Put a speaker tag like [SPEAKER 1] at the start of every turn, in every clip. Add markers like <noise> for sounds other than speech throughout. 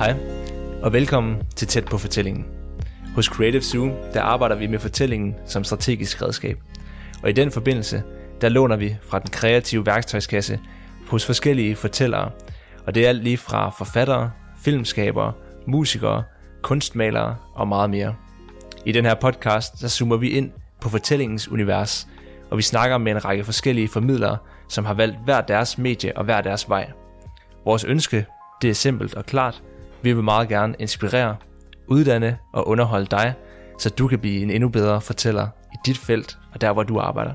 [SPEAKER 1] Hej, og velkommen til Tæt på fortællingen. Hos Creative Zoo, der arbejder vi med fortællingen som strategisk redskab. Og i den forbindelse, der låner vi fra den kreative værktøjskasse hos forskellige fortællere. Og det er alt lige fra forfattere, filmskabere, musikere, kunstmalere og meget mere. I den her podcast, der zoomer vi ind på fortællingens univers, og vi snakker med en række forskellige formidlere, som har valgt hver deres medie og hver deres vej. Vores ønske, det er simpelt og klart. Vi vil meget gerne inspirere, uddanne og underholde dig, så du kan blive en endnu bedre fortæller i dit felt og der, hvor du arbejder.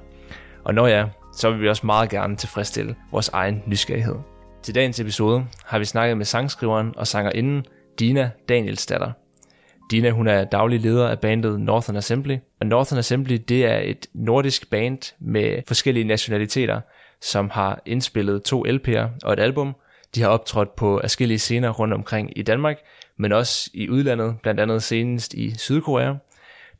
[SPEAKER 1] Og når ja, så vil vi også meget gerne tilfredsstille vores egen nysgerrighed. Til dagens episode har vi snakket med sangskriveren og sangerinden Dina Danielsdatter. Dina hun er daglig leder af bandet Northern Assembly, og Northern Assembly det er et nordisk band med forskellige nationaliteter, som har indspillet to LP'er og et album. De har optrådt på forskellige scener rundt omkring i Danmark, men også i udlandet, blandt andet senest i Sydkorea.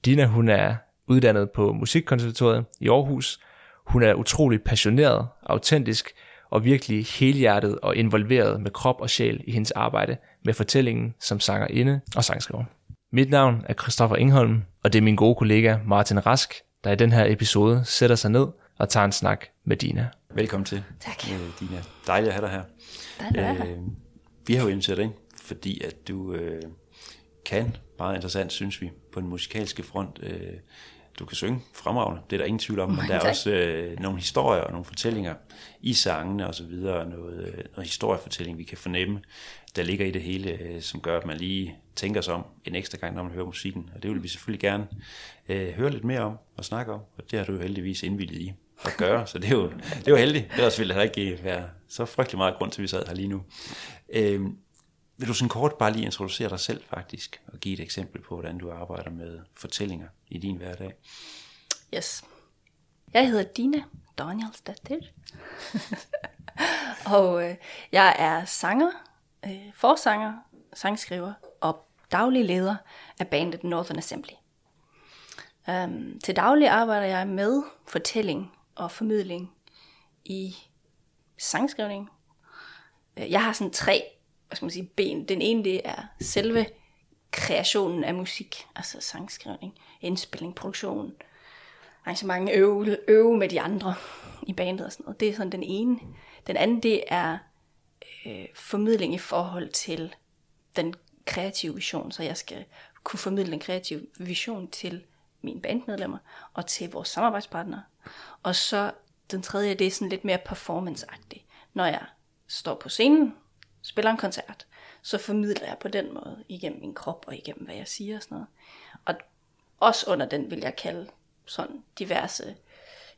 [SPEAKER 1] Dina hun er uddannet på Musikkonservatoriet i Aarhus. Hun er utrolig passioneret, autentisk og virkelig helhjertet og involveret med krop og sjæl i hendes arbejde med fortællingen som sangerinde og sangskriver. Mit navn er Christoffer Ingholm, og det er min gode kollega Martin Rask, der i den her episode sætter sig ned og tager en snak med Dina.
[SPEAKER 2] Velkommen til,
[SPEAKER 3] Tak.
[SPEAKER 2] øh, Dina. Dejligt at have dig her.
[SPEAKER 3] Dejligt at.
[SPEAKER 2] Øh, vi har jo inviteret dig ind, fordi at du øh, kan, meget interessant synes vi, på den musikalske front. Øh, du kan synge fremragende, det er der ingen tvivl om, men
[SPEAKER 3] Mange
[SPEAKER 2] der er
[SPEAKER 3] tak.
[SPEAKER 2] også øh, nogle historier og nogle fortællinger i sangene og så videre, og noget, øh, noget historiefortælling, vi kan fornemme, der ligger i det hele, øh, som gør, at man lige tænker sig om en ekstra gang, når man hører musikken. Og det vil vi selvfølgelig gerne øh, høre lidt mere om og snakke om, og det har du jo heldigvis indvildet i at gøre, så det er jo, det er jo heldigt. Ellers ville der ikke være så frygtelig meget grund til, at vi sad her lige nu. Øh, vil du sådan kort bare lige introducere dig selv faktisk, og give et eksempel på, hvordan du arbejder med fortællinger i din hverdag?
[SPEAKER 3] Yes. Jeg hedder Dina Danielsdatter. <laughs> og øh, jeg er sanger, øh, forsanger, sangskriver og daglig leder af bandet Northern Assembly. Um, til daglig arbejder jeg med fortælling og formidling i sangskrivning. Øh, jeg har sådan tre hvad skal man sige, ben. Den ene det er selve kreationen af musik, altså sangskrivning, indspilning, produktion, arrangement, øve, øve med de andre i bandet og sådan noget. Det er sådan den ene. Den anden, det er øh, formidling i forhold til den kreative vision, så jeg skal kunne formidle den kreative vision til mine bandmedlemmer og til vores samarbejdspartnere. Og så den tredje, det er sådan lidt mere performanceagtigt. Når jeg står på scenen, spiller en koncert, så formidler jeg på den måde igennem min krop og igennem, hvad jeg siger og sådan noget. Og også under den vil jeg kalde sådan diverse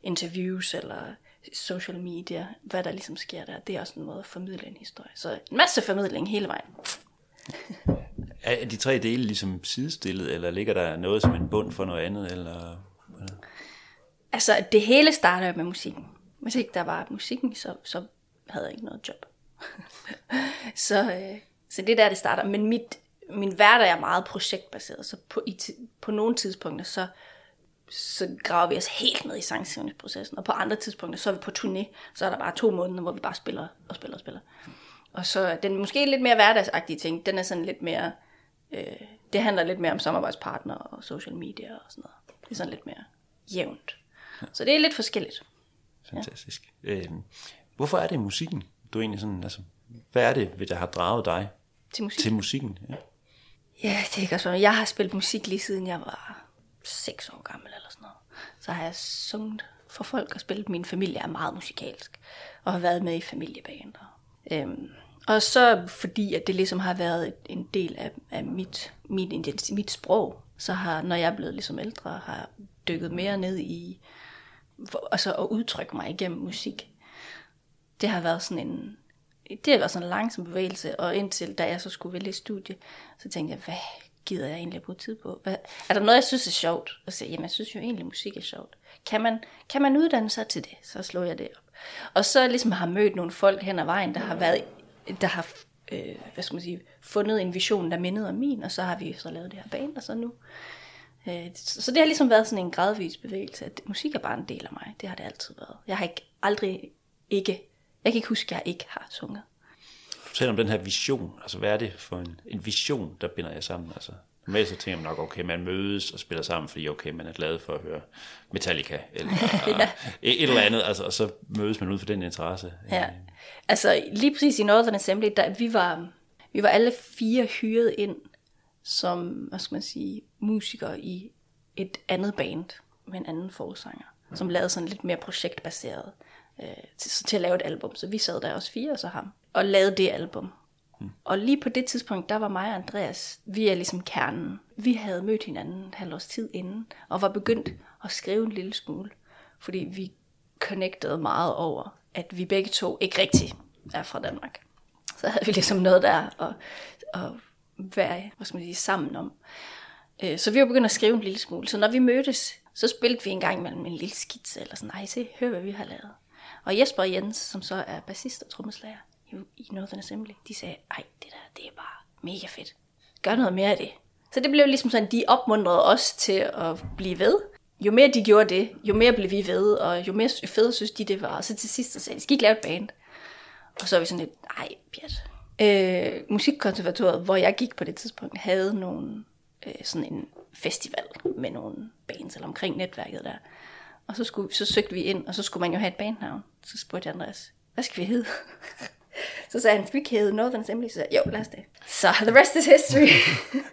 [SPEAKER 3] interviews eller social media, hvad der ligesom sker der. Det er også en måde at formidle en historie. Så en masse formidling hele vejen. <laughs>
[SPEAKER 2] Er de tre dele ligesom sidestillet, eller ligger der noget som en bund for noget andet? Eller?
[SPEAKER 3] Altså, det hele starter med musikken. Hvis ikke der var musikken, så, så havde jeg ikke noget job. <laughs> så, øh, så det er der, det starter. Men mit, min hverdag er meget projektbaseret, så på, i, på nogle tidspunkter, så, så graver vi os helt ned i sangskrivningsprocessen, og på andre tidspunkter, så er vi på turné, så er der bare to måneder, hvor vi bare spiller og spiller og spiller. Og så den måske lidt mere hverdagsagtige ting, den er sådan lidt mere, øh, det handler lidt mere om samarbejdspartnere og social media og sådan noget. Det er sådan lidt mere jævnt. Så det er lidt forskelligt.
[SPEAKER 2] Fantastisk. Ja. Øhm, hvorfor er det musikken, du egentlig sådan, altså, hvad er det, der har draget dig
[SPEAKER 3] Til musik.
[SPEAKER 2] til musikken? Ja.
[SPEAKER 3] Ja, det er ikke også Jeg har spillet musik lige siden jeg var 6 år gammel eller sådan noget. Så har jeg sunget for folk og spillet. Min familie er meget musikalsk og har været med i familiebander. Øhm, og så fordi, at det ligesom har været en del af, af mit, mit, identitet, mit sprog, så har, når jeg er blevet ligesom ældre, har dykket mere ned i for, altså at udtrykke mig igennem musik. Det har været sådan en, det har været sådan en langsom bevægelse, og indtil da jeg så skulle vælge studie, så tænkte jeg, hvad gider jeg egentlig at bruge tid på? Hvad, er der noget, jeg synes er sjovt? Og så, jamen, jeg synes jo egentlig, musik er sjovt. Kan man, kan man uddanne sig til det? Så slår jeg det op. Og så ligesom har mødt nogle folk hen ad vejen, der har været, der har øh, hvad skal man sige, fundet en vision, der mindede om min, og så har vi så lavet det her band, og så nu. Øh, så det har ligesom været sådan en gradvis bevægelse, at musik er bare en del af mig. Det har det altid været. Jeg har ikke aldrig ikke, jeg kan ikke huske, at jeg ikke har sunget.
[SPEAKER 2] fortælle om den her vision. Altså, hvad er det for en, en vision, der binder jer sammen? Altså, normalt så tænker man nok, okay, man mødes og spiller sammen, fordi okay, man er glad for at høre Metallica, eller <laughs> ja. et, et eller andet, altså, og så mødes man ud for den interesse.
[SPEAKER 3] Ja, altså lige præcis i Northern Assembly, der vi var, vi var alle fire hyret ind som, hvad skal man sige, musikere i et andet band med en anden forsanger, ja. som lavede sådan lidt mere projektbaseret øh, til, til at lave et album. Så vi sad der også fire, og så ham, og lavede det album. Mm. Og lige på det tidspunkt, der var mig og Andreas, vi er ligesom kernen. Vi havde mødt hinanden et halvt års tid inden, og var begyndt at skrive en lille smule, fordi vi connectede meget over, at vi begge to ikke rigtig er fra Danmark. Så havde vi ligesom noget der at, at være hvad skal man sige, sammen om. Øh, så vi var begyndt at skrive en lille smule. Så når vi mødtes, så spillede vi en gang imellem en lille skitse, eller sådan, ej se, hør hvad vi har lavet. Og Jesper og Jens, som så er bassist og trommeslager i Northern Assembly, de sagde, ej, det der, det er bare mega fedt. Gør noget mere af det. Så det blev ligesom sådan, de opmuntrede os til at blive ved. Jo mere de gjorde det, jo mere blev vi ved, og jo mere fedt synes de det var. Og så til sidst så sagde de, skal I ikke lave et band? Og så er vi sådan lidt, nej, pjat. Øh, musikkonservatoriet, hvor jeg gik på det tidspunkt, havde nogle, øh, sådan en festival med nogle bands, eller omkring netværket der. Og så, skulle, så søgte vi ind, og så skulle man jo have et bandnavn. Så spurgte jeg Andreas, hvad skal vi hedde? <laughs> så sagde han, skal vi ikke hedde Northern Assembly? Så sagde jeg, jo, lad os det. Så the rest is history.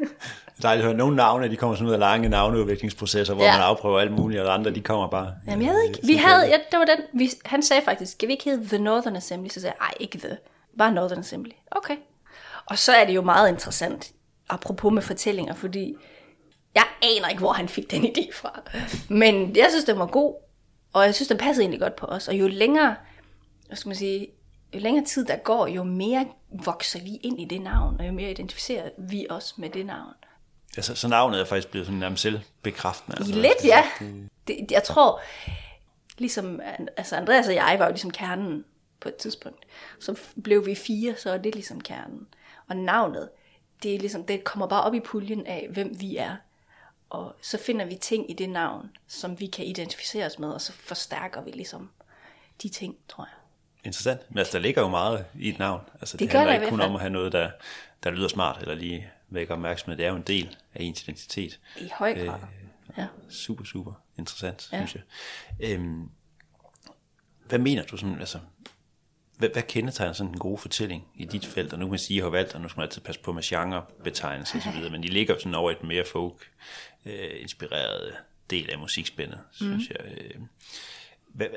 [SPEAKER 3] <laughs>
[SPEAKER 2] dejligt at høre. Nogle navne, de kommer sådan ud af lange navneudviklingsprocesser, hvor ja. man afprøver alt muligt, og andre, de kommer bare...
[SPEAKER 3] Jamen, jeg ved ikke. Vi havde, ja, det var den, vi, han sagde faktisk, skal vi ikke hedde The Northern Assembly? Så sagde jeg, ej, ikke The. Bare Northern Assembly. Okay. Og så er det jo meget interessant, apropos med fortællinger, fordi jeg aner ikke, hvor han fik den idé fra. Men jeg synes, den var god, og jeg synes, den passede egentlig godt på os. Og jo længere, hvad skal man sige, jo længere tid der går, jo mere vokser vi ind i det navn, og jo mere identificerer vi os med det navn.
[SPEAKER 2] Ja, så, navnet er faktisk blevet sådan nærmest selvbekræftende.
[SPEAKER 3] Altså. Lidt, ja. Det, jeg tror, ligesom, altså Andreas og jeg var jo ligesom kernen på et tidspunkt. Så blev vi fire, så er det ligesom kernen. Og navnet, det, er ligesom, det kommer bare op i puljen af, hvem vi er. Og så finder vi ting i det navn, som vi kan identificere os med, og så forstærker vi ligesom de ting, tror jeg.
[SPEAKER 2] Interessant. Men altså, der ligger jo meget i et navn. Altså, det, det handler ikke kun om at have noget, der, der lyder smart, eller lige vækker opmærksomhed. Det er jo en del af ens identitet.
[SPEAKER 3] I høj grad. Øh, ja.
[SPEAKER 2] Super, super interessant, ja. synes jeg. Øhm, hvad mener du sådan, altså, hvad, hvad kendetegner sådan en god fortælling i dit felt? Og nu kan man sige, at I har valgt, og nu skal man altid passe på med genrebetegnelser osv., men de ligger sådan over et mere folk-inspireret øh, del af musikspændet, synes mm. jeg. Øh, hvad,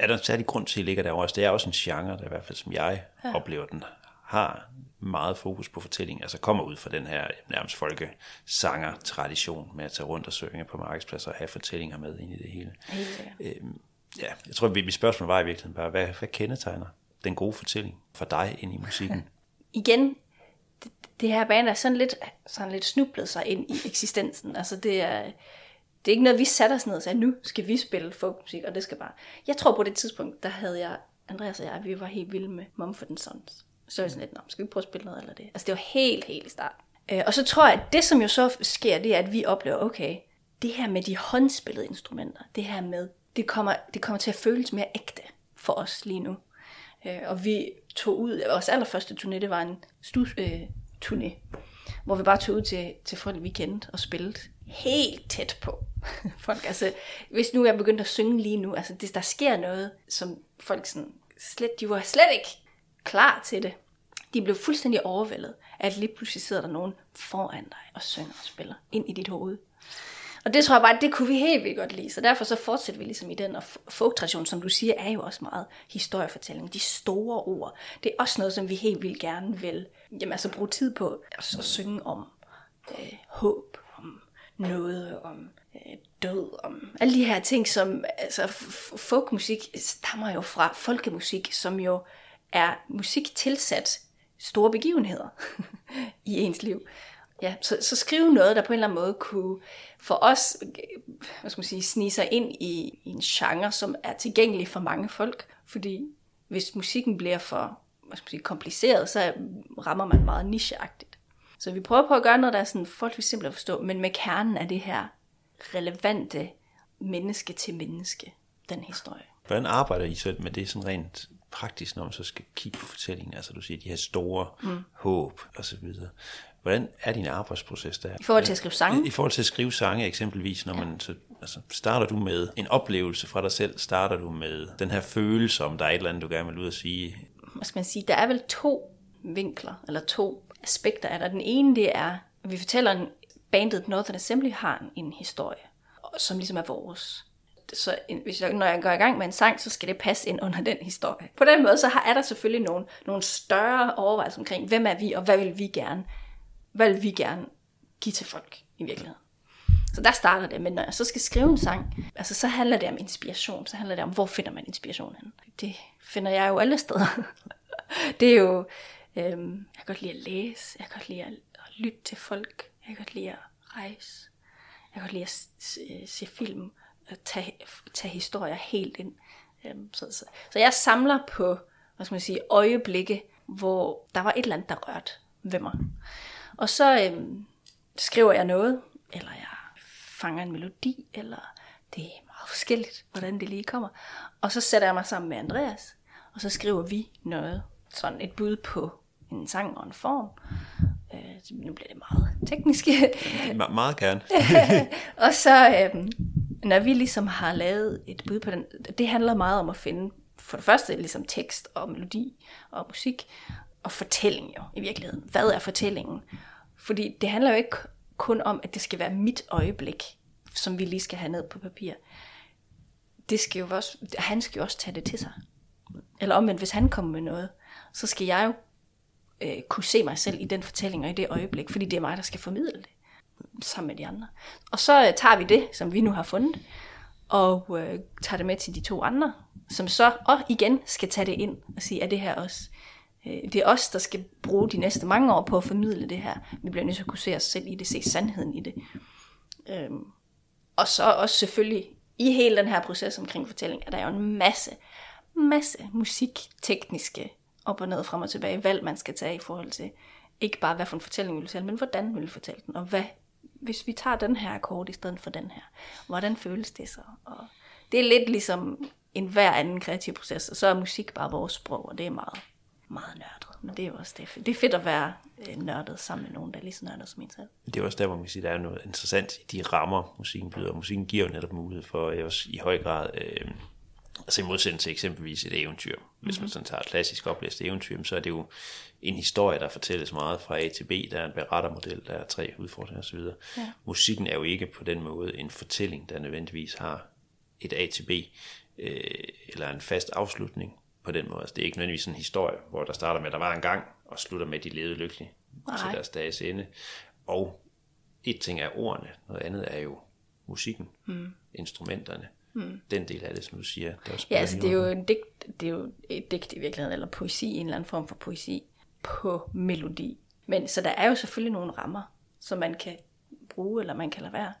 [SPEAKER 2] er der en særlig grund til, at ligger derovre? Altså, det er også en genre, der i hvert fald som jeg ja. oplever den, har meget fokus på fortælling, altså kommer ud fra den her nærmest folkesanger-tradition med at tage rundt og synge på markedspladser og have fortællinger med ind i det hele. Helt øhm, ja, jeg tror, at mit spørgsmål var i virkeligheden bare, hvad, hvad kendetegner den gode fortælling for dig ind i musikken? <laughs>
[SPEAKER 3] Igen, det, det her band er sådan lidt, sådan lidt snublet sig ind i eksistensen. Altså det er, det er ikke noget, vi satte os ned og sagde, nu skal vi spille folkmusik, og det skal bare... Jeg tror på det tidspunkt, der havde jeg, Andreas og jeg, vi var helt vilde med Mumford Sons. Så er jeg sådan lidt, skal vi prøve at spille noget eller det? Altså det var helt, helt i start. Øh, og så tror jeg, at det som jo så sker, det er, at vi oplever, okay, det her med de håndspillede instrumenter, det her med det kommer, det kommer til at føles mere ægte for os lige nu. Øh, og vi tog ud, vores allerførste turné, det var en stus, øh, turné, hvor vi bare tog ud til, til folk, vi kendte og spillede helt tæt på <laughs> folk. Altså, hvis nu jeg begyndte at synge lige nu, altså det, der sker noget, som folk sådan, slet, de var slet ikke klar til det. De blev fuldstændig overvældet, at lige pludselig sidder der nogen foran dig og synger og spiller ind i dit hoved. Og det tror jeg bare, det kunne vi helt vildt godt lide. Så derfor så fortsætter vi ligesom i den. Og folktradition, som du siger, er jo også meget historiefortælling. De store ord. Det er også noget, som vi helt vildt gerne vil jamen, altså bruge tid på at, at synge om øh, håb, om noget, om øh, død, om alle de her ting, som altså, folkmusik stammer jo fra folkemusik, som jo er musik tilsat store begivenheder <laughs> i ens liv. Ja, så, så skrive noget, der på en eller anden måde kunne for os øh, hvad skal man sige, snige sig ind i, i en genre, som er tilgængelig for mange folk. Fordi hvis musikken bliver for hvad skal man sige, kompliceret, så rammer man meget nicheagtigt. Så vi prøver på at gøre noget, der er sådan forholdsvis simpelt at forstå, men med kernen af det her relevante menneske til menneske, den historie.
[SPEAKER 2] Hvordan arbejder I så med det sådan rent praktisk, når man så skal kigge på fortællingen? Altså du siger, de her store mm. håb og så videre. Hvordan er din arbejdsproces der?
[SPEAKER 3] I forhold til at skrive sange?
[SPEAKER 2] I, forhold til at skrive sange eksempelvis, når ja. man så altså, starter du med en oplevelse fra dig selv, starter du med den her følelse om, der er et eller andet, du gerne vil ud og sige?
[SPEAKER 3] Hvad skal man sige? Der er vel to vinkler, eller to aspekter af der. Den ene, det er, at vi fortæller, en bandet Northern Assembly har en historie, som ligesom er vores. Så hvis jeg, når jeg går i gang med en sang, så skal det passe ind under den historie. På den måde, så er der selvfølgelig nogle, nogle større overvejelser omkring, hvem er vi, og hvad vil vi gerne, hvad vil vi gerne give til folk i virkeligheden. Så der starter det, men når jeg så skal skrive en sang, altså så handler det om inspiration, så handler det om, hvor finder man inspiration hen. Det finder jeg jo alle steder. <laughs> det er jo, øhm, jeg kan godt lide at læse, jeg kan godt lide at, at lytte til folk, jeg kan godt lide at rejse, jeg kan godt lide at se, øh, se film, og tage, tage historier helt ind. Øhm, så, så, så jeg samler på, hvad skal man sige, øjeblikke, hvor der var et eller andet, der rørte ved mig. Og så øhm, skriver jeg noget, eller jeg fanger en melodi, eller det er meget forskelligt, hvordan det lige kommer. Og så sætter jeg mig sammen med Andreas, og så skriver vi noget, sådan et bud på en sang og en form. Øh, nu bliver det meget teknisk. <laughs>
[SPEAKER 2] Me- meget gerne. <laughs>
[SPEAKER 3] og så, øh, når vi ligesom har lavet et bud på den, det handler meget om at finde, for det første ligesom tekst og melodi og musik, og fortælling jo i virkeligheden. Hvad er fortællingen? Fordi det handler jo ikke kun om, at det skal være mit øjeblik, som vi lige skal have ned på papir. Det skal jo også, han skal jo også tage det til sig. Eller omvendt, hvis han kommer med noget, så skal jeg jo øh, kunne se mig selv i den fortælling og i det øjeblik, fordi det er mig, der skal formidle det sammen med de andre. Og så øh, tager vi det, som vi nu har fundet, og øh, tager det med til de to andre, som så og igen skal tage det ind og sige, er det her også Øh, det er os, der skal bruge de næste mange år på at formidle det her. Vi bliver nødt til at kunne se os selv i det, se sandheden i det. Øhm, og så også selvfølgelig, i hele den her proces omkring fortælling, er der jo en masse, masse musiktekniske op og ned, frem og tilbage, valg man skal tage i forhold til, ikke bare hvad for en fortælling vi vil fortælle, men hvordan vi vil fortælle den, og hvad, hvis vi tager den her akkord i stedet for den her, hvordan føles det så? Og det er lidt ligesom en hver anden kreativ proces, og så er musik bare vores sprog, og det er meget meget nørdet. Men det er jo også det. Det er fedt at være øh, nørdet sammen med nogen, der er lige så nørdet som en selv.
[SPEAKER 2] Det er også der, hvor man kan sige, der er noget interessant i de rammer, musikken byder. Musikken giver jo netop mulighed for øh, også i høj grad, øh, altså i modsætning til eksempelvis et eventyr. Hvis mm-hmm. man sådan tager et klassisk oplæst eventyr, så er det jo en historie, der fortælles meget fra A til B. Der er en berettermodel, der er tre udfordringer osv. Ja. Musikken er jo ikke på den måde en fortælling, der nødvendigvis har et A til B, øh, eller en fast afslutning på den måde. Altså, det er ikke nødvendigvis en historie, hvor der starter med, at der var en gang, og slutter med, at de levede lykkeligt Nej. til deres dages ende. Og et ting er ordene, noget andet er jo musikken, mm. instrumenterne. Mm. Den del af det, som du siger.
[SPEAKER 3] Der er ja, altså, det er, jo en digt, det er jo et digt i virkeligheden, eller poesi, en eller anden form for poesi på melodi. Men så der er jo selvfølgelig nogle rammer, som man kan bruge, eller man kan lade være,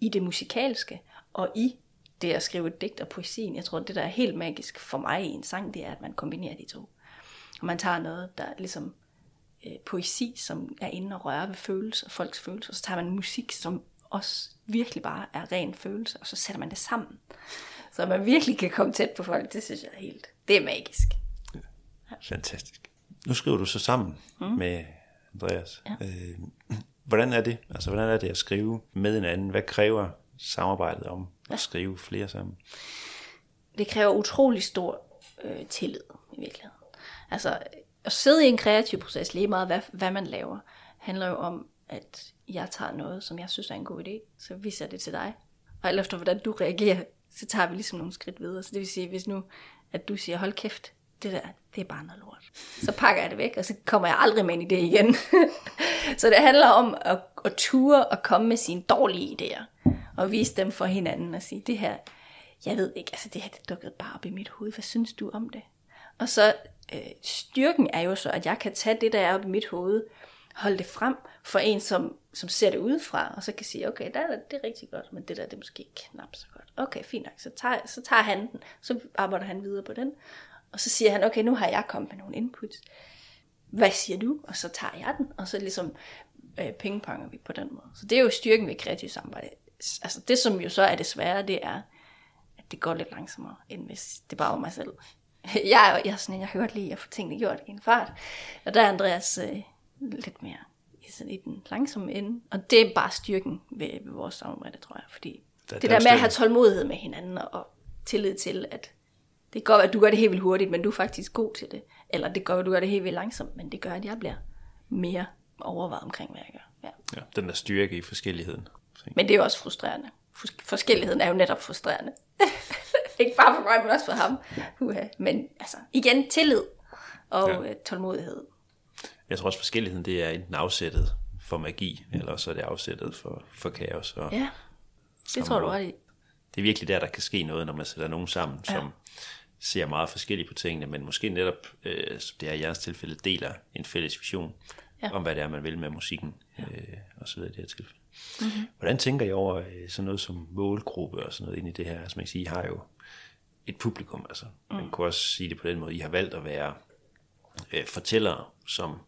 [SPEAKER 3] i det musikalske, og i det at skrive et digt og poesien, jeg tror, det der er helt magisk for mig i en sang, det er, at man kombinerer de to. Og man tager noget, der er ligesom øh, poesi, som er inde og røre ved følelser, folks følelser, og så tager man musik, som også virkelig bare er ren følelse, og så sætter man det sammen. Så man virkelig kan komme tæt på folk, det synes jeg er helt, det er magisk.
[SPEAKER 2] Ja. Fantastisk. Nu skriver du så sammen mm. med Andreas. Ja. Øh, hvordan er det? Altså, hvordan er det at skrive med en anden? Hvad kræver samarbejdet om at skrive flere sammen?
[SPEAKER 3] Det kræver utrolig stor øh, tillid i virkeligheden. Altså at sidde i en kreativ proces, lige meget hvad, hvad man laver, handler jo om, at jeg tager noget, som jeg synes er en god idé, så viser jeg det til dig. Og alt efter hvordan du reagerer, så tager vi ligesom nogle skridt videre. Så det vil sige, hvis nu, at du siger, hold kæft, det der, det er bare noget lort. Så pakker jeg det væk, og så kommer jeg aldrig med en idé igen. <laughs> så det handler om at, at ture og komme med sine dårlige idéer og vise dem for hinanden og sige, det her, jeg ved ikke, altså det her det dukkede bare op i mit hoved, hvad synes du om det? Og så øh, styrken er jo så, at jeg kan tage det, der er op i mit hoved, holde det frem for en, som, som ser det udefra, og så kan sige, okay, der er det er rigtig godt, men det der, det er måske knap så godt. Okay, fint nok, så tager, så tager han den, så arbejder han videre på den, og så siger han, okay, nu har jeg kommet med nogle inputs. Hvad siger du? Og så tager jeg den, og så ligesom øh, pingponger vi på den måde. Så det er jo styrken ved kreativ samarbejde altså det som jo så er det svære, det er, at det går lidt langsommere, end hvis det bare var mig selv. <laughs> jeg, er, jeg, er sådan, en, jeg kan godt lide at få tingene gjort i en fart. Og der er Andreas øh, lidt mere i, sådan, i den langsomme ende. Og det er bare styrken ved, ved vores samarbejde, tror jeg. Fordi
[SPEAKER 2] Der-
[SPEAKER 3] det
[SPEAKER 2] der
[SPEAKER 3] der
[SPEAKER 2] er
[SPEAKER 3] med at have tålmodighed med hinanden og tillid til, at det være, at du gør det helt vildt hurtigt, men du er faktisk god til det. Eller det være, at du gør det helt vildt langsomt, men det gør, at jeg bliver mere overvejet omkring, hvad jeg gør. Ja.
[SPEAKER 2] Ja, den der styrke i forskelligheden.
[SPEAKER 3] Men det er jo også frustrerende. Fors- Forskelligheden er jo netop frustrerende. <laughs> ikke bare for mig, men også for ham. Uha. Men altså, igen, tillid og
[SPEAKER 2] Ja.
[SPEAKER 3] ja. tålmodighed.
[SPEAKER 2] Jeg tror også, forskelligheden det er enten afsættet for magi, eller så er det afsættet for, for kaos. Og
[SPEAKER 3] Ja, det tror du ret i.
[SPEAKER 2] Det er virkelig der, der kan ske noget, når man sætter nogen sammen, som ser meget forskelligt på tingene, men måske netop, øh, som det er i jeres tilfælde, deler en fælles vision ja.
[SPEAKER 3] Ja.
[SPEAKER 2] om, hvad det er, man vil med musikken, øh, og så videre i det her tilfælde. Mm-hmm. Hvordan tænker I over øh, sådan noget som målgruppe og sådan noget ind i det her? Altså man kan sige, I har jo et publikum, altså. Man kunne også sige det på den måde, I har valgt at være øh, fortællere, som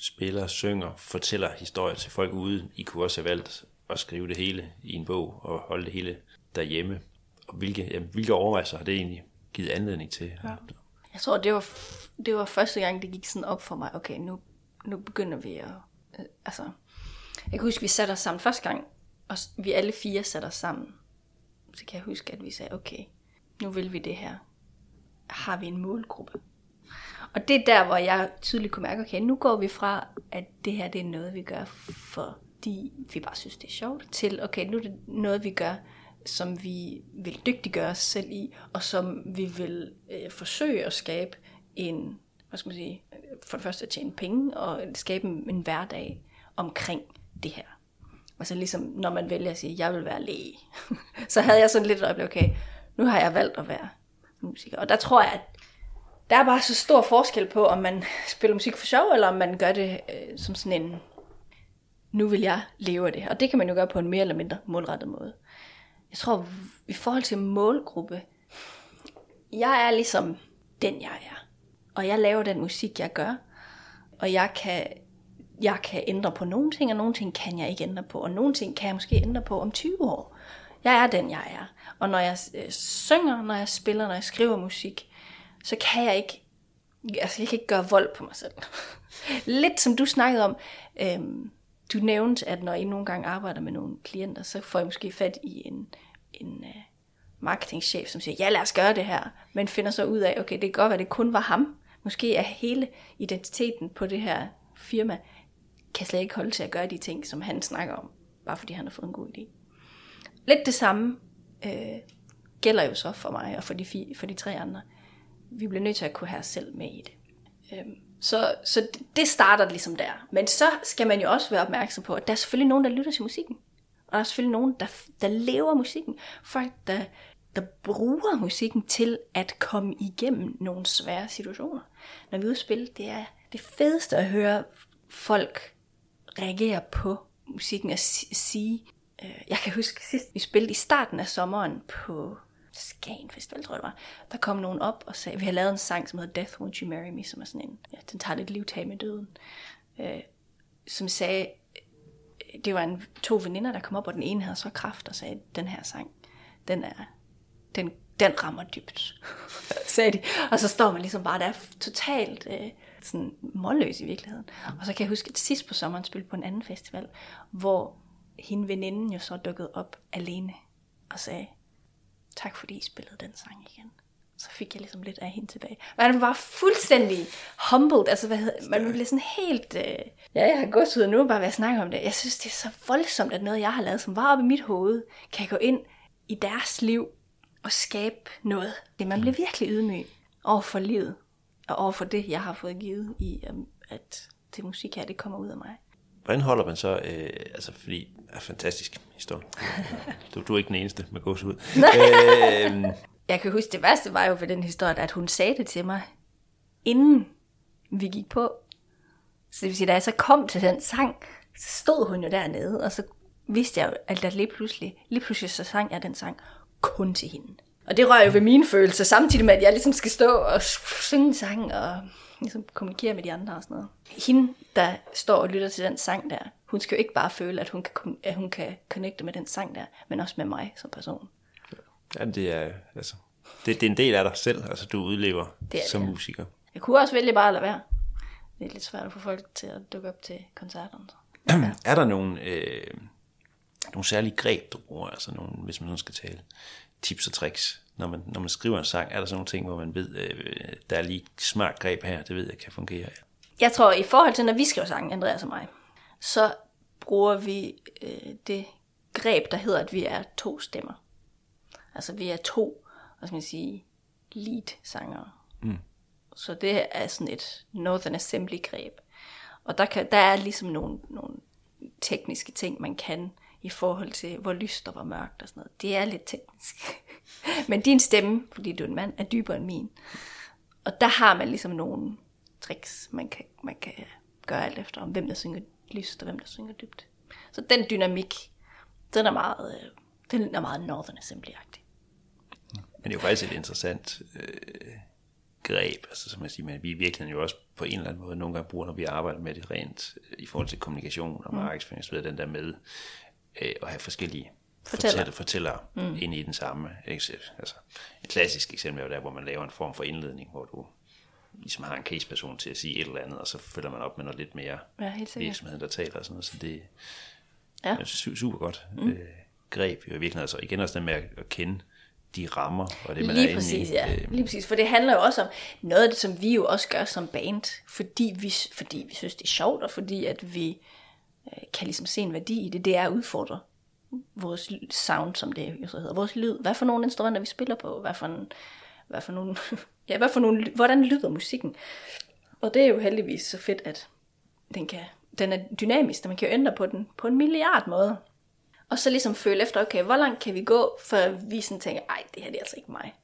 [SPEAKER 2] spiller, synger, fortæller historier til folk ude. I kunne også have valgt at skrive det hele i en bog og holde det hele derhjemme. Og hvilke, jamen, hvilke overvejelser har det egentlig givet anledning til? Ja.
[SPEAKER 3] Jeg tror, det var, det var første gang, det gik sådan op for mig. Okay, nu, nu begynder vi at... Øh, altså, jeg kan huske, vi satte os sammen første gang, og vi alle fire satte os sammen. Så kan jeg huske, at vi sagde, okay, nu vil vi det her. Har vi en målgruppe? Og det er der, hvor jeg tydeligt kunne mærke, okay, nu går vi fra, at det her det er noget, vi gør, fordi vi bare synes, det er sjovt, til, okay, nu er det noget, vi gør, som vi vil dygtiggøre os selv i, og som vi vil øh, forsøge at skabe en, hvad skal man sige, for det første at tjene penge, og skabe en, en hverdag omkring det her. Altså ligesom, når man vælger at sige, jeg vil være læge, <laughs> så havde jeg sådan lidt et øjeblik, okay, nu har jeg valgt at være musiker. Og der tror jeg, at der er bare så stor forskel på, om man spiller musik for sjov, eller om man gør det øh, som sådan en, nu vil jeg leve af det. Og det kan man jo gøre på en mere eller mindre målrettet måde. Jeg tror, i forhold til målgruppe, jeg er ligesom den, jeg er. Og jeg laver den musik, jeg gør. Og jeg kan, jeg kan ændre på nogle ting, og nogle ting kan jeg ikke ændre på. Og nogle ting kan jeg måske ændre på om 20 år. Jeg er den, jeg er. Og når jeg øh, synger, når jeg spiller, når jeg skriver musik, så kan jeg ikke, altså jeg kan ikke gøre vold på mig selv. <laughs> Lidt som du snakkede om, øhm, du nævnte, at når I nogle gange arbejder med nogle klienter, så får I måske fat i en, en øh, marketingchef, som siger, ja lad os gøre det her, men finder så ud af, okay det kan godt være, det kun var ham. Måske er hele identiteten på det her firma, kan slet ikke holde til at gøre de ting, som han snakker om, bare fordi han har fået en god idé. Lidt det samme øh, gælder jo så for mig og for de, fi, for de tre andre. Vi bliver nødt til at kunne have os selv med i det. Øhm, så, så det- starter ligesom der. Men så skal man jo også være opmærksom på, at der er selvfølgelig nogen, der lytter til musikken. Og der er selvfølgelig nogen, der, der lever musikken. Folk, der, der bruger musikken til at komme igennem nogle svære situationer. Når vi udspiller, det er det fedeste at høre folk reagere på musikken og sige. Øh, jeg kan huske sidst, vi spillede i starten af sommeren på Skagen Festival, tror jeg det var. Der kom nogen op og sagde, vi har lavet en sang, som hedder Death Won't You Marry Me, som er sådan en, ja, den tager lidt livtag med døden. Øh, som sagde, det var en, to veninder, der kom op, og den ene havde så kraft og sagde, den her sang, den er, den, den rammer dybt, <laughs> sagde de. Og så står man ligesom bare der totalt øh, sådan målløs i virkeligheden. Og så kan jeg huske, at sidst på sommeren spillede på en anden festival, hvor hende veninden jo så dukkede op alene og sagde, tak fordi I spillede den sang igen. Så fik jeg ligesom lidt af hende tilbage. Man var fuldstændig humbled. Altså, hvad hedder, man blev sådan helt... Øh... Ja, jeg har gået ud nu bare ved at snakke om det. Jeg synes, det er så voldsomt, at noget, jeg har lavet, som var oppe i mit hoved, kan gå ind i deres liv og skabe noget. Det, man bliver virkelig ydmyg over for livet, og over for det, jeg har fået givet i, øhm, at det musik her, det kommer ud af mig.
[SPEAKER 2] Hvordan holder man så, øh, altså fordi, er fantastisk historie. Du, du er ikke den eneste med ud. <laughs> øh,
[SPEAKER 3] Jeg kan huske, det værste var jo ved den historie, at hun sagde det til mig, inden vi gik på. Så det vil sige, da jeg så kom til den sang, så stod hun jo dernede, og så vidste jeg jo, at der lige pludselig, lige pludselig så sang jeg den sang kun til hende. Og det rører jo ved mine følelser, samtidig med, at jeg ligesom skal stå og synge sang og ligesom kommunikere med de andre og sådan noget. Hende, der står og lytter til den sang der, hun skal jo ikke bare føle, at hun kan, at hun kan connecte med den sang der, men også med mig som person.
[SPEAKER 2] jamen det er, altså, Det, det er en del af dig selv, altså du udlever
[SPEAKER 3] Det er
[SPEAKER 2] som
[SPEAKER 3] det.
[SPEAKER 2] musiker.
[SPEAKER 3] Jeg kunne også vælge bare at lade være. Det er lidt svært at få folk til at dukke op til koncerterne. så. <clears throat>
[SPEAKER 2] Er der nogle, øh, nogle særlige greb, du bruger, altså nogle, hvis man nu skal tale tips og tricks, når man, når man skriver en sang, er der sådan nogle ting, hvor man ved, øh, der er lige smart greb her, det ved jeg kan fungere.
[SPEAKER 3] Jeg tror, i forhold til, når vi skriver sange, Andreas og mig, så bruger vi øh, det greb, der hedder, at vi er to stemmer. Altså, vi er to, hvad skal man sige, lead-sangere. Mm. Så det er sådan et Northern Assembly-greb. Og der, kan, der er ligesom nogle, nogle tekniske ting, man kan i forhold til, hvor lyst og hvor mørkt og sådan noget. Det er lidt teknisk. <laughs> Men din stemme, fordi du er en mand, er dybere end min. Og der har man ligesom nogle tricks, man kan, man kan gøre alt efter, om hvem der synger lyst og hvem der synger dybt. Så den dynamik, den er meget, øh, den er meget Northern Assembly-agtig.
[SPEAKER 2] Men det er jo faktisk et interessant øh, greb, altså som jeg siger, men vi i virkeligheden jo også på en eller anden måde nogle gange bruger, når vi arbejder med det rent øh, i forhold til kommunikation og markedsføring, så den der med øh, at have forskellige
[SPEAKER 3] Fortæller.
[SPEAKER 2] fortæller, mm. ind i den samme. Ikke? Så, Altså, et klassisk eksempel er jo der, hvor man laver en form for indledning, hvor du ligesom har en caseperson til at sige et eller andet, og så følger man op med noget lidt mere
[SPEAKER 3] Ja, helt sikkert.
[SPEAKER 2] virksomheden, der taler og sådan noget. Så det
[SPEAKER 3] Ja.
[SPEAKER 2] er su- super godt mm. øh, greb. Jo, i virkeligheden altså igen også den med at, kende de rammer, og det man er
[SPEAKER 3] Lige
[SPEAKER 2] inde
[SPEAKER 3] præcis,
[SPEAKER 2] i.
[SPEAKER 3] ja.
[SPEAKER 2] Øh,
[SPEAKER 3] Lige præcis, for det handler jo også om noget af det, som vi jo også gør som band, fordi vi, fordi vi synes, det er sjovt, og fordi at vi øh, kan ligesom se en værdi i det, det er at udfordre vores sound, som det jo så hedder, vores lyd. Hvad for nogle instrumenter vi spiller på, hvad for, en, hvad for nogle, ja, hvad for nogle, hvordan lyder musikken. Og det er jo heldigvis så fedt, at den, kan, den er dynamisk, og man kan jo ændre på den på en milliard måder. Og så ligesom føle efter, okay, hvor langt kan vi gå, før vi sådan tænker, ej, det her det er altså ikke mig.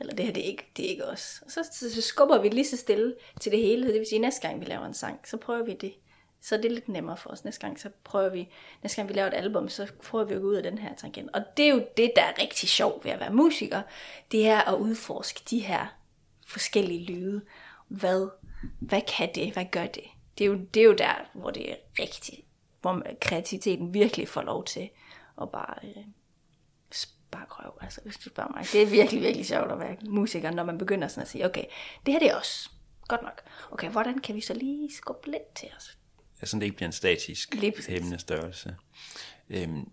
[SPEAKER 3] Eller det her det er ikke, det er ikke os. Og så, så, så skubber vi lige så stille til det hele. Det vil sige, næste gang vi laver en sang, så prøver vi det. Så er det lidt nemmere for os. Næste gang, så prøver vi, næste gang vi laver et album, så prøver vi at gå ud af den her tangent. Og det er jo det, der er rigtig sjovt ved at være musiker. Det er at udforske de her forskellige lyde. Hvad, hvad kan det? Hvad gør det? Det er jo, det er jo der, hvor det er rigtigt. Hvor kreativiteten virkelig får lov til at bare øh, spark røv, altså hvis du spørger mig. Det er virkelig, virkelig sjovt at være musiker, når man begynder sådan at sige, okay, det her det er os. Godt nok. Okay, hvordan kan vi så lige skubbe lidt til os?
[SPEAKER 2] Ja, sådan det ikke bliver en statisk hæmmende størrelse. Øhm,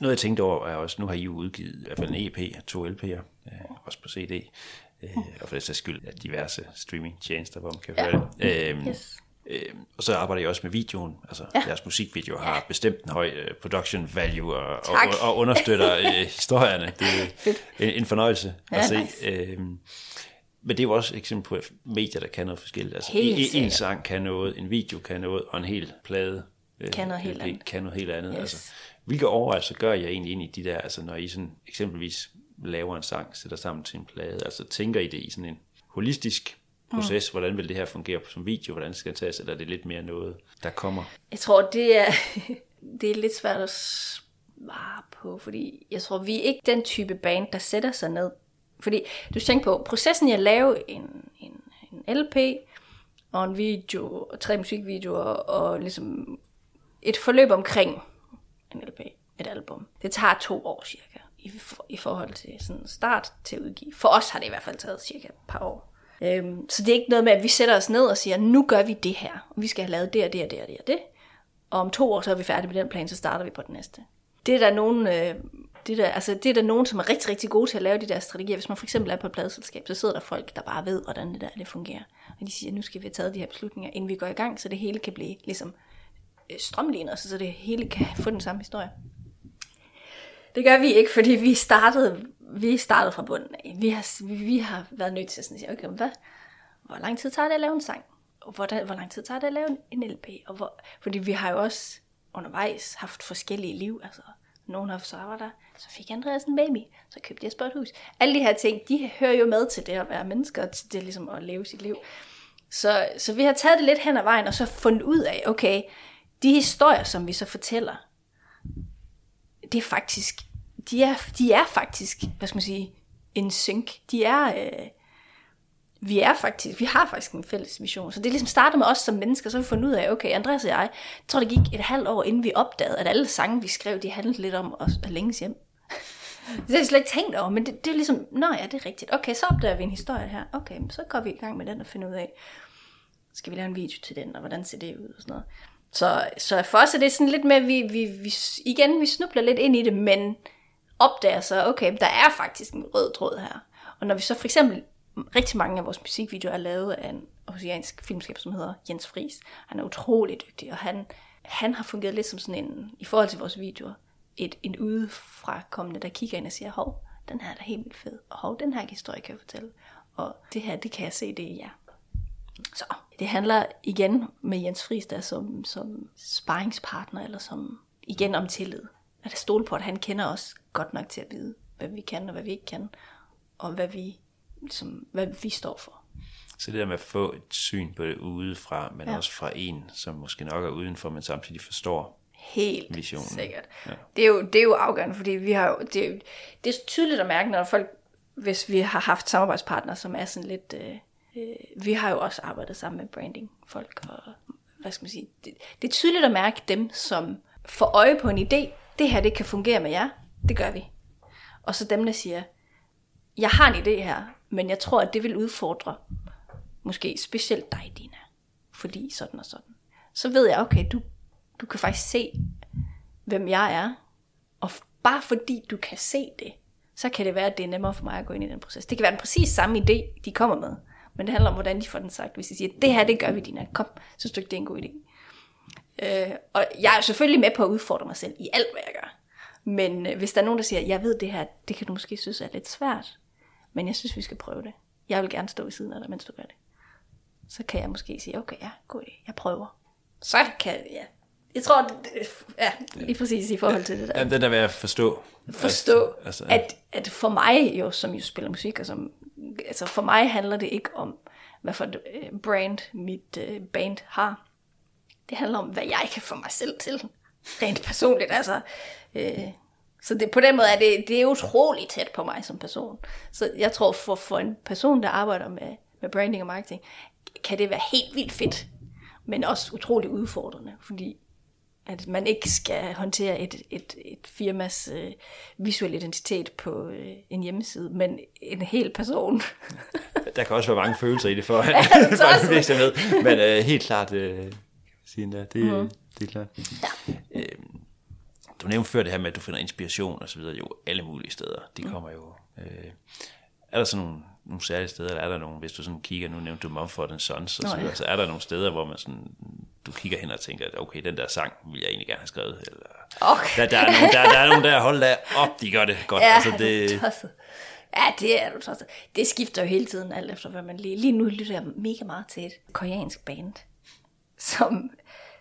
[SPEAKER 2] noget jeg tænkte over er også, nu har I jo udgivet i hvert fald en EP, to LP'er, øh, også på CD, øh, og for det sags skyld ja, diverse streaming-tjenester, hvor man kan
[SPEAKER 3] Ja.
[SPEAKER 2] høre det. Øhm,
[SPEAKER 3] Yes.
[SPEAKER 2] øhm, og så arbejder I også med videoen, altså ja. deres musikvideo har bestemt en høj øh, production value og, og, og, og understøtter <laughs> øh, historierne. Det er en, en fornøjelse at
[SPEAKER 3] Ja,
[SPEAKER 2] se.
[SPEAKER 3] nice.
[SPEAKER 2] Øhm, men det er jo også et eksempel på medier, der kan noget forskelligt. Altså,
[SPEAKER 3] Helt
[SPEAKER 2] en, en sang kan noget, en video kan noget, og en hel plade øh,
[SPEAKER 3] Kan noget helt andet.
[SPEAKER 2] kan noget helt andet.
[SPEAKER 3] Yes.
[SPEAKER 2] Altså, hvilke overvejelser gør jeg egentlig ind i de der, altså når I sådan eksempelvis laver en sang, sætter sammen til en plade, altså tænker I det i sådan en holistisk proces, mm. hvordan vil det her fungere som video, hvordan skal det tages, eller er det lidt mere noget, der kommer?
[SPEAKER 3] Jeg tror, det er, <laughs> det er lidt svært at svare på, fordi jeg tror, vi er ikke den type band, der sætter sig ned. Fordi du tænker på, processen i at lave en, en, en LP og en video, og tre musikvideoer, og ligesom et forløb omkring en LP, et album. Det tager to år cirka, i, for, i forhold til sådan start til udgive. For os har det i hvert fald taget cirka et par år. Øhm, så det er ikke noget med, at vi sætter os ned og siger, nu gør vi det her. og Vi skal have lavet det og det og det og det og det. Og om to år, så er vi færdige med den plan, så starter vi på den næste. Det er der nogen, øh, det, der, altså, det er der nogen, som er rigtig, rigtig gode til at lave de der strategier. Hvis man for eksempel er på et pladselskab, så sidder der folk, der bare ved, hvordan det der det fungerer. Og de siger, nu skal vi have taget de her beslutninger, inden vi går i gang, så det hele kan blive ligesom øh, strømlignet, så det hele kan få den samme historie. Det gør vi ikke, fordi vi startede, vi startede fra bunden af. Vi har, vi, har været nødt til sådan at sige, okay, hvad, hvor lang tid tager det at lave en sang? Og hvordan, hvor lang tid tager det at lave en- LP? Og hvor, fordi vi har jo også undervejs haft forskellige liv. Altså, nogen har så var der, så fik Andreas en baby, så købte jeg et hus. Alle de her ting, de hører jo med til det at være mennesker, og til det ligesom at leve sit liv. Så, så vi har taget det lidt hen ad vejen, og så fundet ud af, okay, de historier, som vi så fortæller, det er faktisk, de er, de er faktisk, hvad skal man sige, en synk. De er, øh, vi er faktisk, vi har faktisk en fælles mission. Så det er ligesom startet med os som mennesker, så har vi fundet ud af, okay, Andreas og jeg, jeg tror det gik et halvt år, inden vi opdagede, at alle sange, vi skrev, de handlede lidt om os at længes hjem. <laughs> Det har jeg slet ikke tænkt over, men det, det er ligesom, nå ja, det er rigtigt. Okay, så opdager vi en historie her. Okay, så går vi i gang med den og finder ud af, skal vi lave en video til den, og hvordan ser det ud og sådan noget. Så, så for os er det sådan lidt med, at vi, vi, vi, igen, vi snubler lidt ind i det, men opdager så, okay, der er faktisk en rød tråd her. Og når vi så for eksempel, rigtig mange af vores musikvideoer er lavet af en oceansk filmskab, som hedder Jens Fris. Han er utrolig dygtig, og han, han har fungeret lidt som sådan en, i forhold til vores videoer, et, en udefrakommende, der kigger ind og siger, hov, den her er da helt vildt fed, og hov, den her historie kan jeg fortælle, og det her, det kan jeg se, det er jer. Så det handler igen med Jens Friis der som, som sparringspartner, eller som igen om tillid. At stole på, at han kender os godt nok til at vide, hvad vi kan og hvad vi ikke kan, og hvad vi, som, hvad vi står for.
[SPEAKER 2] Så det der med at få et syn på det udefra, men ja. også fra en, som måske nok er udenfor, men samtidig forstår
[SPEAKER 3] Helt
[SPEAKER 2] visionen.
[SPEAKER 3] sikkert. Ja. Det, er jo, det er jo afgørende, fordi vi har jo, det, er jo, det er tydeligt at mærke, når folk, hvis vi har haft samarbejdspartnere, som er sådan lidt, øh, øh, vi har jo også arbejdet sammen med branding folk, og hvad skal man sige, det, det er tydeligt at mærke dem, som får øje på en idé, det her det kan fungere med jer, det gør vi. Og så dem, der siger, jeg har en idé her, men jeg tror, at det vil udfordre måske specielt dig, Dina, fordi sådan og sådan. Så ved jeg, okay, du, du kan faktisk se, hvem jeg er, og bare fordi du kan se det, så kan det være, at det er nemmere for mig at gå ind i den proces. Det kan være den præcis samme idé, de kommer med, men det handler om, hvordan de får den sagt. Hvis de siger, det her, det gør vi, Dina, kom, så synes det er en god idé. Øh, og jeg er selvfølgelig med på at udfordre mig selv i alt, hvad jeg gør. Men øh, hvis der er nogen, der siger, jeg ved det her, det kan du måske synes er lidt svært, men jeg synes, vi skal prøve det. Jeg vil gerne stå ved siden af dig, mens du gør det. Så kan jeg måske sige, okay, ja, god idé, jeg prøver. Så kan jeg, ja. Jeg tror, det, ja, lige præcis i forhold til det der.
[SPEAKER 2] Ja, den der med at forstå.
[SPEAKER 3] Forstå, altså, altså, at, at for mig jo, som jo spiller musik, og som, altså for mig handler det ikke om, hvad for et øh, brand mit øh, band har. Det handler om, hvad jeg kan få mig selv til, rent personligt. Altså, øh, så det, på den måde er det, det er utroligt tæt på mig som person. Så jeg tror, for, for en person, der arbejder med, med branding og marketing, kan det være helt vildt fedt, men også utroligt udfordrende, fordi at man ikke skal håndtere et, et, et firmas øh, visuel identitet på øh, en hjemmeside, men en hel person. <laughs>
[SPEAKER 2] der kan også være mange følelser i det for, <laughs> ja, for en virksomhed, men øh, helt klart, øh, sige, det, mm. det er klart. Ja. Øh, du nævnte før det her med, at du finder inspiration og så videre, jo alle mulige steder. De mm. kommer jo... Øh, er der sådan nogle, nogle særlige steder, eller er der nogle, hvis du sådan kigger, nu nævnte du Mumford Sons, og så, videre, ja. så er der nogle steder, hvor man sådan, du kigger hen og tænker, at okay, den der sang vil jeg egentlig gerne have skrevet, eller
[SPEAKER 3] okay.
[SPEAKER 2] der, der, er nogle, der, der er nogle der, hold da op, de gør det godt.
[SPEAKER 3] Ja, altså, det, Ja, det er du tosset. Det skifter jo hele tiden, alt efter hvad man lige... Lige nu lytter jeg mega meget til et koreansk band, som...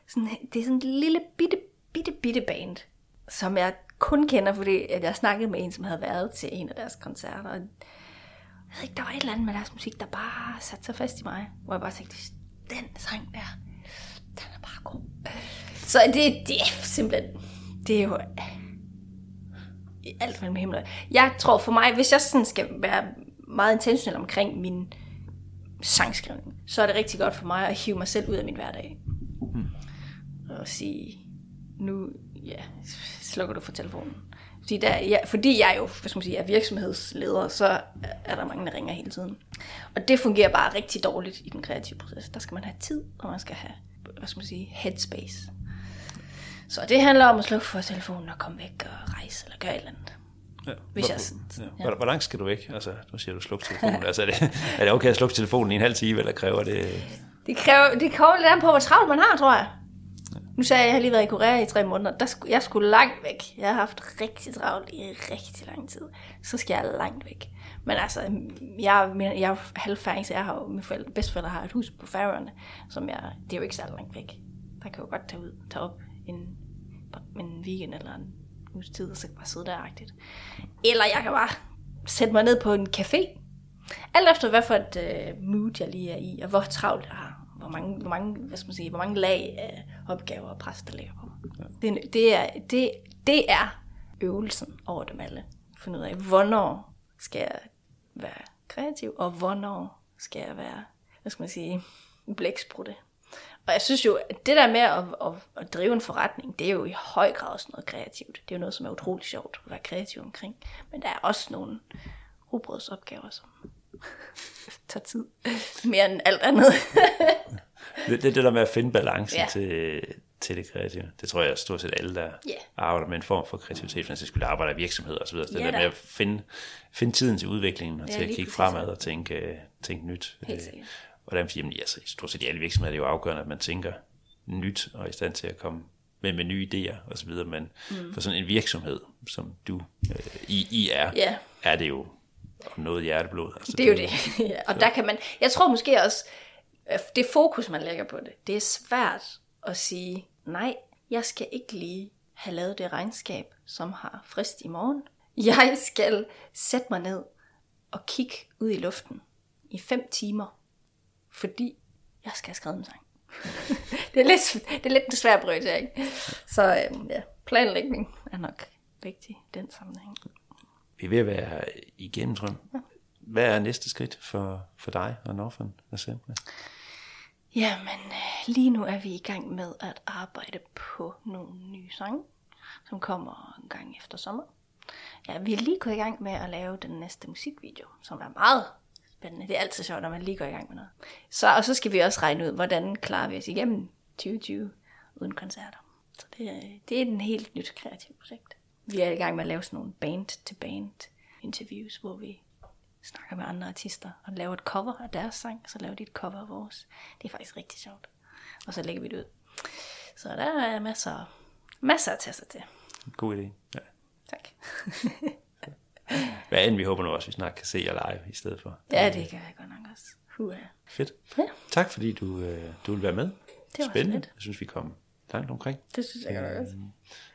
[SPEAKER 3] Sådan, det er sådan et lille bitte, bitte, bitte band, som jeg kun kender, fordi at jeg snakkede med en, som havde været til en af deres koncerter. Og jeg ved ikke, der var et eller andet med deres musik, der bare satte sig fast i mig. Hvor jeg bare tænkte, den sang der, er god. Så det, det er simpelthen, det er jo alt mellem himmel Jeg tror for mig, hvis jeg sådan skal være meget intentionel omkring min sangskrivning, så er det rigtig godt for mig at hive mig selv ud af min hverdag. Hmm. Og sige, nu ja, slukker du for telefonen. Fordi, der, ja, fordi jeg jo hvad skal man sige, er virksomhedsleder, så er der mange, der ringer hele tiden. Og det fungerer bare rigtig dårligt i den kreative proces. Der skal man have tid, og man skal have hvad skal man sige, headspace. Så det handler om at slukke for telefonen og komme væk og rejse eller gøre et eller andet. Ja. Hvis jeg sådan,
[SPEAKER 2] ja. Ja. Hvor, hvor langt skal du væk? Altså, nu siger du slukke telefonen. altså, er det, er det okay at slukke telefonen i en halv time, eller kræver det...
[SPEAKER 3] Det, kræver, det kommer lidt an på, hvor travlt man har, tror jeg. Nu sagde jeg, at jeg har lige været i Korea i tre måneder. Der skulle, jeg skulle langt væk. Jeg har haft rigtig travlt i rigtig lang tid. Så skal jeg langt væk. Men altså, jeg, jeg er halvfæring, så jeg har jo, mine forældre, bedsteforældre har et hus på Færøerne, som jeg, det er jo ikke så langt væk. Der kan jo godt tage ud, tage op en, en weekend eller en uges tid, og så bare sidde der -agtigt. Eller jeg kan bare sætte mig ned på en café. Alt efter hvad for et uh, mood jeg lige er i, og hvor travlt jeg har hvor mange, hvor mange, hvad skal man sige, hvor mange lag af opgaver og mig. Ja. Det, det, er, det, det er øvelsen over dem alle. Finde ud af, hvornår skal jeg være kreativ, og hvornår skal jeg være, hvad skal man sige, blæksprutte. Og jeg synes jo, at det der med at, at, at drive en forretning, det er jo i høj grad også noget kreativt. Det er jo noget, som er utrolig sjovt at være kreativ omkring. Men der er også nogle rugbrødsopgaver, som <laughs> tager tid. Mere end alt andet. <laughs>
[SPEAKER 2] Det, det er det der med at finde balance
[SPEAKER 3] Ja.
[SPEAKER 2] til, til det kreative. Det tror jeg stort set alle, der
[SPEAKER 3] Ja.
[SPEAKER 2] arbejder med en form for kreativitet, de skulle arbejde i virksomhed og så videre. Så det
[SPEAKER 3] Ja
[SPEAKER 2] der med at finde, finde tiden til udviklingen og
[SPEAKER 3] Ja,
[SPEAKER 2] til at kigge fremad og tænke, tænke nyt.
[SPEAKER 3] Helt
[SPEAKER 2] Øh,
[SPEAKER 3] sikkert.
[SPEAKER 2] Hvordan, fordi, jamen, altså, stort set i alle virksomheder er det jo afgørende, at man tænker nyt og er i stand til at komme med, med nye idéer og så videre, men mm. for sådan en virksomhed, som du øh, I, I er,
[SPEAKER 3] Ja.
[SPEAKER 2] er det jo om noget hjerteblod. Altså,
[SPEAKER 3] Det er jo det. <laughs> Ja, og der kan man, jeg tror måske også, det fokus, man lægger på det, det er svært at sige, nej, jeg skal ikke lige have lavet det regnskab, som har frist i morgen. Jeg skal sætte mig ned og kigge ud i luften i fem timer, fordi jeg skal have skrevet en sang. <laughs> det, er lidt, det er lidt en svær prioritering. Så øhm, ja, planlægning er nok vigtig i den sammenhæng.
[SPEAKER 2] Vi er ved at være igennem, tror jeg. Hvad er næste skridt for, for dig og Northern Assembly?
[SPEAKER 3] Jamen, øh, lige nu er vi i gang med at arbejde på nogle nye sange, som kommer en gang efter sommer. Ja, vi er lige gået i gang med at lave den næste musikvideo, som er meget spændende. Det er altid sjovt, når man lige går i gang med noget. Så, og så skal vi også regne ud, hvordan klarer vi os igennem 2020 uden koncerter. Så det, det er et helt nyt kreativt projekt. Vi er i gang med at lave sådan nogle band-to-band interviews, hvor vi snakker med andre artister og laver et cover af deres sang, og så laver de et cover af vores. Det er faktisk rigtig sjovt. Og så lægger vi det ud. Så der er masser, masser at tage sig til.
[SPEAKER 2] God idé. Ja.
[SPEAKER 3] Tak. <laughs>
[SPEAKER 2] Hvad end vi håber nu også, at vi snart kan se jer live i stedet for.
[SPEAKER 3] ja, det gør jeg godt nok også. Hua.
[SPEAKER 2] Fedt.
[SPEAKER 3] Ja.
[SPEAKER 2] Tak fordi du, øh, du vil være med.
[SPEAKER 3] var så
[SPEAKER 2] Spændende.
[SPEAKER 3] lidt.
[SPEAKER 2] Jeg synes, vi kom langt omkring.
[SPEAKER 3] Det synes jeg godt også.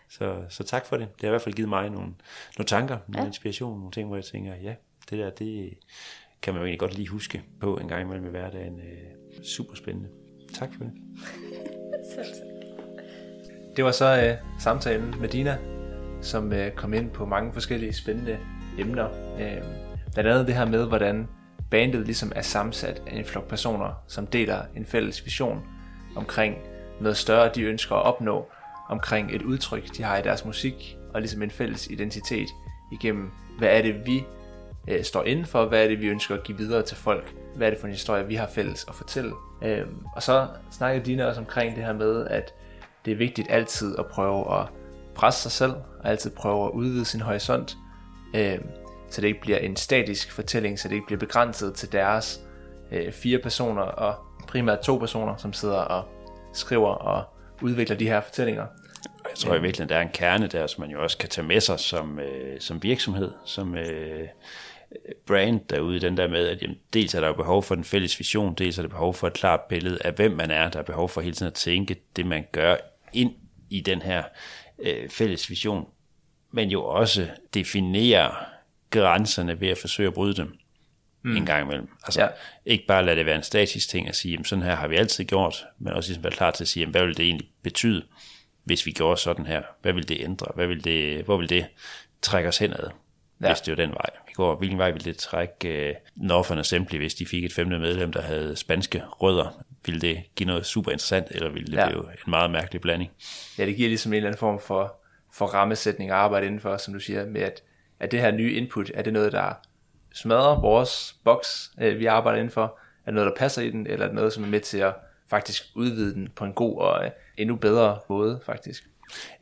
[SPEAKER 2] Så, så tak for det. Det har i hvert fald givet mig nogle, nogle tanker, nogle ja. inspiration, nogle ting, hvor jeg tænker, ja, det der, det kan man jo egentlig godt lige huske på en gang imellem i hverdagen. Øh, super spændende. Tak for det. <laughs>
[SPEAKER 3] Selv tak.
[SPEAKER 1] Det var så øh, samtalen med Dina, som øh, kom ind på mange forskellige spændende emner. Øh, blandt andet det her med, hvordan bandet ligesom er sammensat af en flok personer, som deler en fælles vision omkring noget større, de ønsker at opnå, omkring et udtryk, de har i deres musik, og ligesom en fælles identitet igennem, hvad er det, vi øh, står inden for, hvad er det, vi ønsker at give videre til folk, hvad er det for en historie, vi har fælles at fortælle. Øh, og så snakkede Dina også omkring det her med, at det er vigtigt altid at prøve at presse sig selv, og altid prøve at udvide sin horisont, øh, så det ikke bliver en statisk fortælling, så det ikke bliver begrænset til deres øh, fire personer, og primært to personer, som sidder og skriver og udvikler de her fortællinger.
[SPEAKER 2] Jeg tror i virkeligheden, der er en kerne der, som man jo også kan tage med sig som, øh, som virksomhed, som øh, brand derude, den der med, at jamen, dels er der jo behov for den fælles vision, dels er der behov for et klart billede af, hvem man er. Der er behov for hele tiden at tænke det, man gør ind i den her øh, fælles vision, men jo også definere grænserne ved at forsøge at bryde dem mm. en gang imellem. Altså
[SPEAKER 1] Ja.
[SPEAKER 2] ikke bare lade det være en statisk ting at sige, jamen, sådan her har vi altid gjort, men også ligesom være klar til at sige, jamen, hvad vil det egentlig betyde, hvis vi gjorde sådan her? Hvad vil det ændre? Hvad vil det, hvor vil det trække os henad, ja. hvis det var den vej, vi går? Hvilken vej vil det trække uh, Northern Assembly, hvis de fik et femte medlem, der havde spanske rødder? Ville det give noget super interessant, eller ville det
[SPEAKER 1] Ja.
[SPEAKER 2] ja. blive en meget mærkelig blanding?
[SPEAKER 1] Ja, det giver ligesom en eller anden form for, for rammesætning at arbejde indenfor, som du siger, med at, at det her nye input, er det noget, der smadrer vores boks, øh, vi arbejder indenfor? Er det noget, der passer i den, eller er det noget, som er med til at faktisk udvide den på en god og øh, endnu bedre måde, faktisk?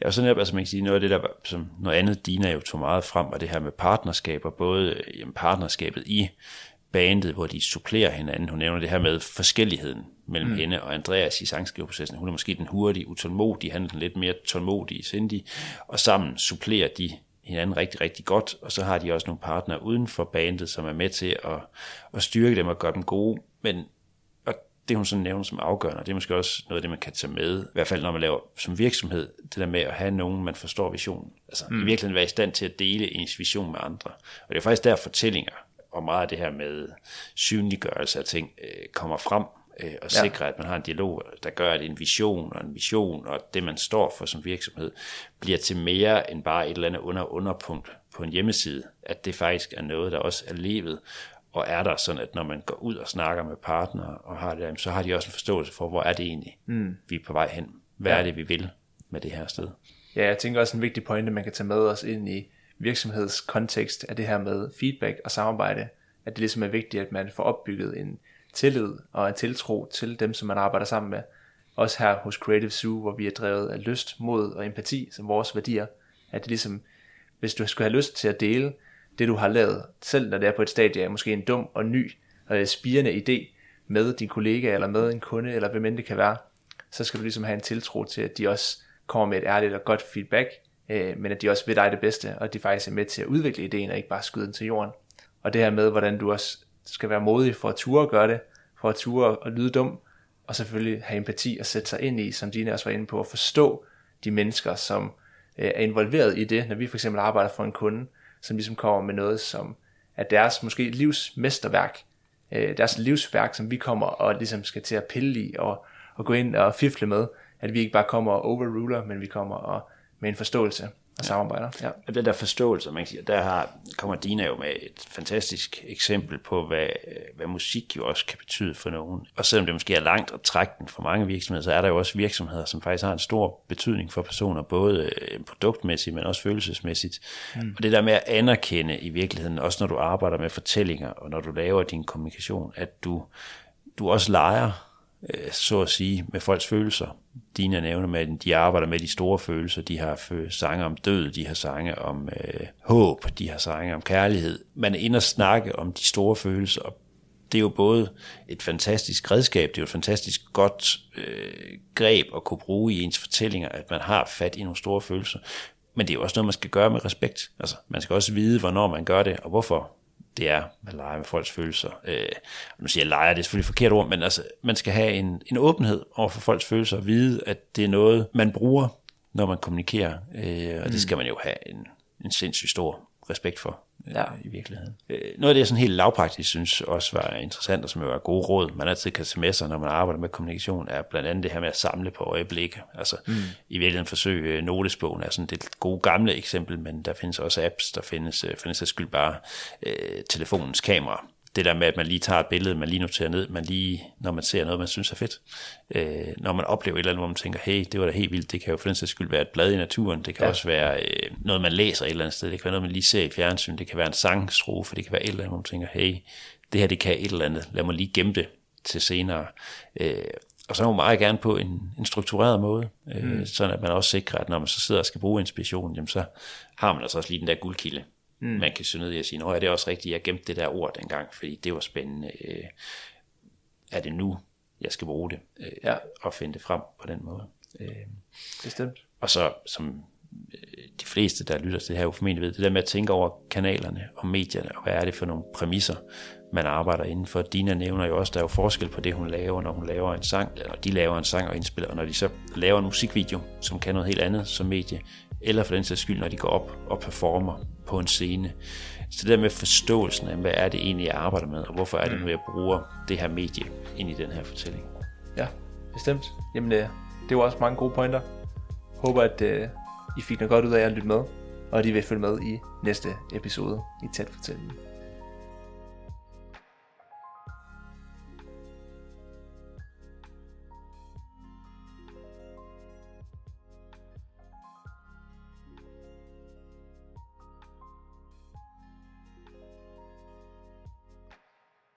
[SPEAKER 2] Ja, og så netop, altså man kan sige, noget af det der, som noget andet Dina jo tog meget frem, var det her med partnerskaber, både jamen, partnerskabet i bandet, hvor de supplerer hinanden. Hun nævner det her med forskelligheden mellem mm. hende og Andreas i sangskriveprocessen. Hun er måske den hurtige, utålmodige, han er den lidt mere tålmodige, sindige, og sammen supplerer de hinanden rigtig, rigtig godt, og så har de også nogle partnere uden for bandet, som er med til at, at styrke dem og gøre dem gode, men det hun sådan nævner som afgørende, og det er måske også noget af det, man kan tage med, i hvert fald når man laver som virksomhed, det der med at have nogen, man forstår visionen. Altså mm. i virkeligheden være i stand til at dele ens vision med andre. Og det er faktisk der fortællinger, og meget af det her med synliggørelse af ting, øh, kommer frem, øh, og
[SPEAKER 1] Ja.
[SPEAKER 2] at man har en dialog, der gør, at en vision og en vision, og det man står for som virksomhed, bliver til mere end bare et eller andet under underpunkt på en hjemmeside. At det faktisk er noget, der også er levet, og er der sådan, at når man går ud og snakker med partnere og har det, så har de også en forståelse for, hvor er det egentlig, mm. vi er på vej hen. Hvad ja. er det, vi vil med det her sted?
[SPEAKER 1] Ja, jeg tænker også en vigtig pointe, man kan tage med os ind i virksomhedskontekst, er det her med feedback og samarbejde, at det ligesom er vigtigt, at man får opbygget en tillid og en tiltro til dem, som man arbejder sammen med. Også her hos Creative Zoo, hvor vi er drevet af lyst, mod og empati som vores værdier, at det ligesom, hvis du skulle have lyst til at dele det, du har lavet, selv når det er på et stadie af måske en dum og ny og øh, spirende idé med din kollega eller med en kunde, eller hvem end det kan være, så skal du ligesom have en tiltro til, at de også kommer med et ærligt og godt feedback, øh, men at de også vil dig det bedste, og at de faktisk er med til at udvikle ideen, og ikke bare skyde den til jorden. Og det her med, hvordan du også skal være modig for at ture at gøre det, for at ture og lyde dum, og selvfølgelig have empati og sætte sig ind i, som Dina også var inde på, at forstå de mennesker, som øh, er involveret i det, når vi for eksempel arbejder for en kunde, som ligesom kommer med noget, som er deres måske livsmesterværk, øh, deres livsværk, som vi kommer og ligesom skal til at pille i og, og gå ind og fifle med, at vi ikke bare kommer og overruler, men vi kommer og med en forståelse og samarbejder. Ja.
[SPEAKER 2] Og den der forståelse, man kan sige, der har, kommer Dina jo med et fantastisk eksempel på, hvad, hvad musik jo også kan betyde for nogen. Og selvom det måske er langt at trække den for mange virksomheder, så er der jo også virksomheder, som faktisk har en stor betydning for personer, både øh, produktmæssigt, men også følelsesmæssigt. Mm. Og det der med at anerkende i virkeligheden, også når du arbejder med fortællinger, og når du laver din kommunikation, at du, du også leger øh, Øh, så at sige, med folks følelser. Dina nævner med, at de arbejder med de store følelser. De har sange om død, de har sange om øh, håb, de har sange om kærlighed. Man er inde og snakke om de store følelser, og det er jo både et fantastisk redskab, det er jo et fantastisk godt øh, greb at kunne bruge i ens fortællinger, at man har fat i nogle store følelser. Men det er jo også noget, man skal gøre med respekt. Altså, man skal også vide, hvornår man gør det, og hvorfor det er at lege med folks følelser. Øh, nu siger jeg leger, det er selvfølgelig et forkert ord, men altså, man skal have en, en åbenhed over for folks følelser, og vide, at det er noget, man bruger, når man kommunikerer, øh, og det mm. skal man jo have en, en sindssygt stor respekt for ja. i virkeligheden. Øh, noget af det, jeg sådan helt lavpraktisk synes også var interessant, og som jo er gode råd, man altid kan tage med sig, når man arbejder med kommunikation, er blandt andet det her med at samle på øjeblikke. Altså mm. i virkeligheden forsøge, øh, notesbogen er sådan det gode gamle eksempel, men der findes også apps, der findes, øh, findes skyld bare øh, telefonens kamera, det der med, at man lige tager et billede, man lige noterer ned, man lige, når man ser noget, man synes er fedt. Øh, når man oplever et eller andet, hvor man tænker, hey, det var da helt vildt, det kan jo for den sags skyld være et blad i naturen, det kan ja. også være øh, noget, man læser et eller andet sted, det kan være noget, man lige ser i fjernsyn, det kan være en sangstrofe, det kan være et eller andet, hvor man tænker, hey, det her, det kan et eller andet, lad mig lige gemme det til senere. Øh, og så er man meget gerne på en, en struktureret måde, øh, mm. sådan at man også sikrer, at når man så sidder og skal bruge inspiration, jamen så har man altså også lige den der guldkilde Mm. Man kan synge ned i og sige, at det er også rigtigt, jeg gemte det der ord dengang, fordi det var spændende. Øh, er det nu, jeg skal bruge det, øh, ja. og finde det frem på den måde.
[SPEAKER 1] Øh, Bestemt.
[SPEAKER 2] Og så, som øh, de fleste, der lytter til det her, jo formentlig ved, det der med at tænke over kanalerne og medierne, og hvad er det for nogle præmisser, man arbejder inden for. Dina nævner jo også, der er jo forskel på det, hun laver, når hun laver en sang, eller de laver en sang og indspiller, og når de så laver en musikvideo, som kan noget helt andet som medie, eller for den sags skyld, når de går op og performer på en scene. Så det der med forståelsen af, hvad er det egentlig, jeg arbejder med, og hvorfor er det nu, jeg bruger det her medie ind i den her fortælling.
[SPEAKER 1] Ja, bestemt. Jamen, øh, det, var også mange gode pointer. Håber, at uh, I fik noget godt ud af at lytte med, og at I vil følge med i næste episode i Tæt Fortælling.